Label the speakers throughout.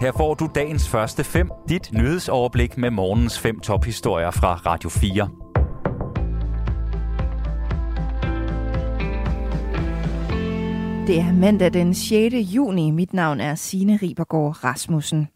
Speaker 1: Her får du dagens første fem, dit nyhedsoverblik med morgens fem tophistorier fra Radio 4.
Speaker 2: Det er mandag den 6. juni. Mit navn er Signe Ribergaard Rasmussen.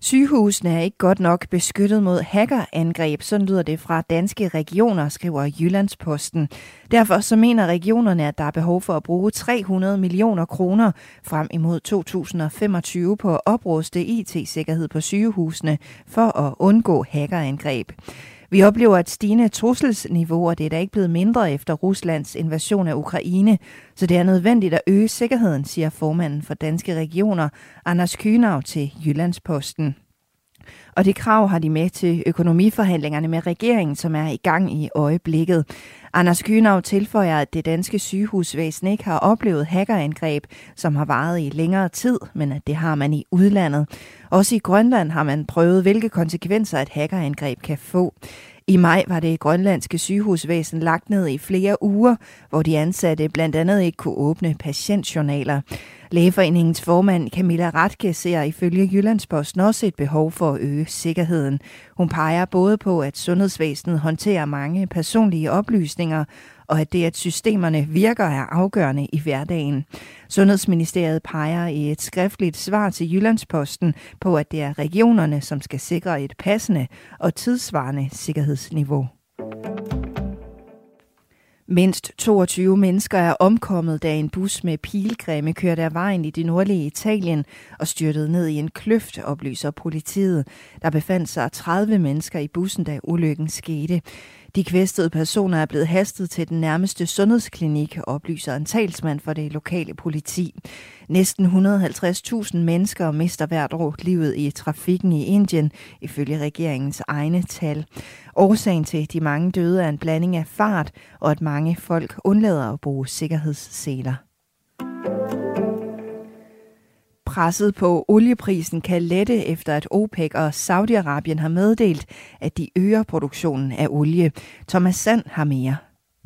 Speaker 2: Sygehusene er ikke godt nok beskyttet mod hackerangreb, sådan lyder det fra danske regioner, skriver Jyllandsposten. Derfor så mener regionerne, at der er behov for at bruge 300 millioner kroner frem imod 2025 på at opruste IT-sikkerhed på sygehusene for at undgå hackerangreb. Vi oplever et stigende trusselsniveau, og det er da ikke blevet mindre efter Ruslands invasion af Ukraine, så det er nødvendigt at øge sikkerheden, siger formanden for Danske Regioner, Anders Kynav til Jyllandsposten. Og det krav har de med til økonomiforhandlingerne med regeringen, som er i gang i øjeblikket. Anders Kynav tilføjer, at det danske sygehusvæsen ikke har oplevet hackerangreb, som har varet i længere tid, men at det har man i udlandet. Også i Grønland har man prøvet, hvilke konsekvenser et hackerangreb kan få. I maj var det grønlandske sygehusvæsen lagt ned i flere uger, hvor de ansatte blandt andet ikke kunne åbne patientjournaler. Lægeforeningens formand Camilla Ratke ser ifølge Jyllandsposten også et behov for at øge sikkerheden. Hun peger både på, at sundhedsvæsenet håndterer mange personlige oplysninger, og at det, at systemerne virker, er afgørende i hverdagen. Sundhedsministeriet peger i et skriftligt svar til Jyllandsposten på, at det er regionerne, som skal sikre et passende og tidsvarende sikkerhedsniveau. Mindst 22 mennesker er omkommet, da en bus med pilgrimme kørte af vejen i det nordlige Italien og styrtede ned i en kløft, oplyser politiet. Der befandt sig 30 mennesker i bussen, da ulykken skete. De kvæstede personer er blevet hastet til den nærmeste sundhedsklinik, oplyser en talsmand for det lokale politi. Næsten 150.000 mennesker mister hvert år livet i trafikken i Indien, ifølge regeringens egne tal. Årsagen til de mange døde er en blanding af fart og at mange folk undlader at bruge sikkerhedsseler. Presset på olieprisen kan lette efter at OPEC og Saudi-Arabien har meddelt, at de øger produktionen af olie. Thomas Sand har mere.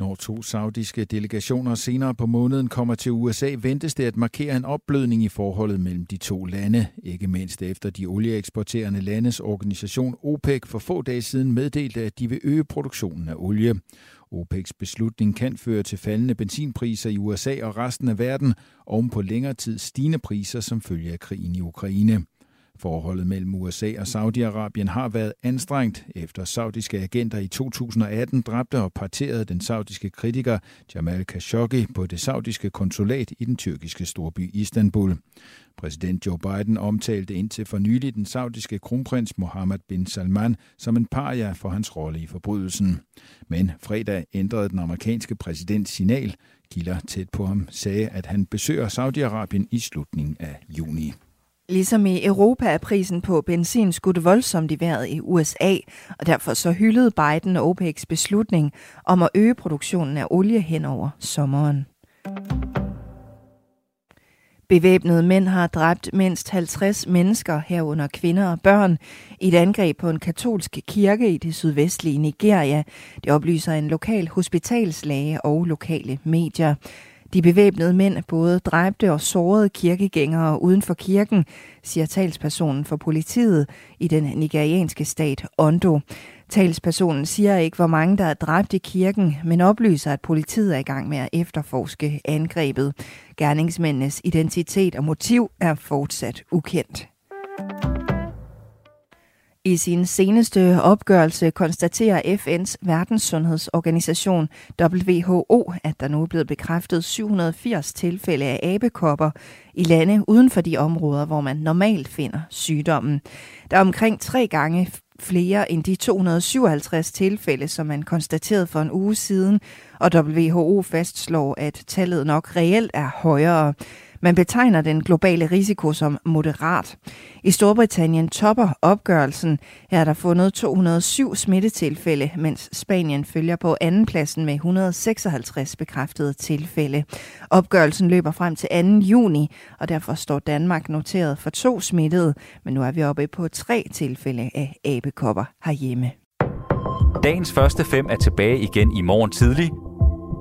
Speaker 3: Når to saudiske delegationer senere på måneden kommer til USA, ventes det at markere en opblødning i forholdet mellem de to lande. Ikke mindst efter de olieeksporterende landes organisation OPEC for få dage siden meddelte, at de vil øge produktionen af olie. OPEC's beslutning kan føre til faldende benzinpriser i USA og resten af verden, oven på længere tid stigende priser som følge af krigen i Ukraine. Forholdet mellem USA og Saudi-Arabien har været anstrengt, efter saudiske agenter i 2018 dræbte og parterede den saudiske kritiker Jamal Khashoggi på det saudiske konsulat i den tyrkiske storby Istanbul. Præsident Joe Biden omtalte indtil for nylig den saudiske kronprins Mohammed bin Salman som en paria for hans rolle i forbrydelsen. Men fredag ændrede den amerikanske præsident signal. Kilder tæt på ham sagde, at han besøger Saudi-Arabien i slutningen af juni.
Speaker 2: Ligesom i Europa er prisen på benzin skudt voldsomt i vejret i USA, og derfor så hyldede Biden OPEC's beslutning om at øge produktionen af olie hen over sommeren. Bevæbnede mænd har dræbt mindst 50 mennesker herunder kvinder og børn i et angreb på en katolsk kirke i det sydvestlige Nigeria. Det oplyser en lokal hospitalslæge og lokale medier. De bevæbnede mænd både dræbte og sårede kirkegængere uden for kirken, siger talspersonen for politiet i den nigerianske stat Ondo. Talspersonen siger ikke, hvor mange der er dræbt i kirken, men oplyser, at politiet er i gang med at efterforske angrebet. Gerningsmændenes identitet og motiv er fortsat ukendt. I sin seneste opgørelse konstaterer FN's verdenssundhedsorganisation WHO, at der nu er blevet bekræftet 780 tilfælde af abekopper i lande uden for de områder, hvor man normalt finder sygdommen. Der er omkring tre gange flere end de 257 tilfælde, som man konstaterede for en uge siden, og WHO fastslår, at tallet nok reelt er højere. Man betegner den globale risiko som moderat. I Storbritannien topper opgørelsen. Her er der fundet 207 smittetilfælde, mens Spanien følger på andenpladsen med 156 bekræftede tilfælde. Opgørelsen løber frem til 2. juni, og derfor står Danmark noteret for to smittede, men nu er vi oppe på tre tilfælde af abekopper herhjemme.
Speaker 1: Dagens første fem er tilbage igen i morgen tidlig.